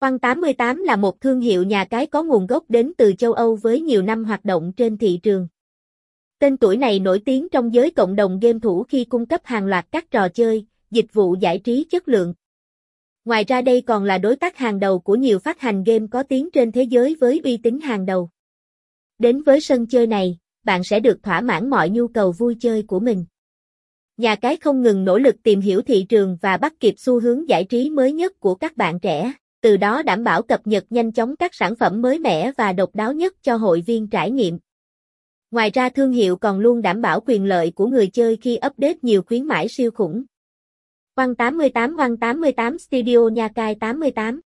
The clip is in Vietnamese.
Quan 88 là một thương hiệu nhà cái có nguồn gốc đến từ châu Âu với nhiều năm hoạt động trên thị trường. Tên tuổi này nổi tiếng trong giới cộng đồng game thủ khi cung cấp hàng loạt các trò chơi, dịch vụ giải trí chất lượng. Ngoài ra đây còn là đối tác hàng đầu của nhiều phát hành game có tiếng trên thế giới với uy tín hàng đầu. Đến với sân chơi này, bạn sẽ được thỏa mãn mọi nhu cầu vui chơi của mình. Nhà cái không ngừng nỗ lực tìm hiểu thị trường và bắt kịp xu hướng giải trí mới nhất của các bạn trẻ, từ đó đảm bảo cập nhật nhanh chóng các sản phẩm mới mẻ và độc đáo nhất cho hội viên trải nghiệm. Ngoài ra thương hiệu còn luôn đảm bảo quyền lợi của người chơi khi update nhiều khuyến mãi siêu khủng. Quang 88 Quang 88 Studio Nha Cai 88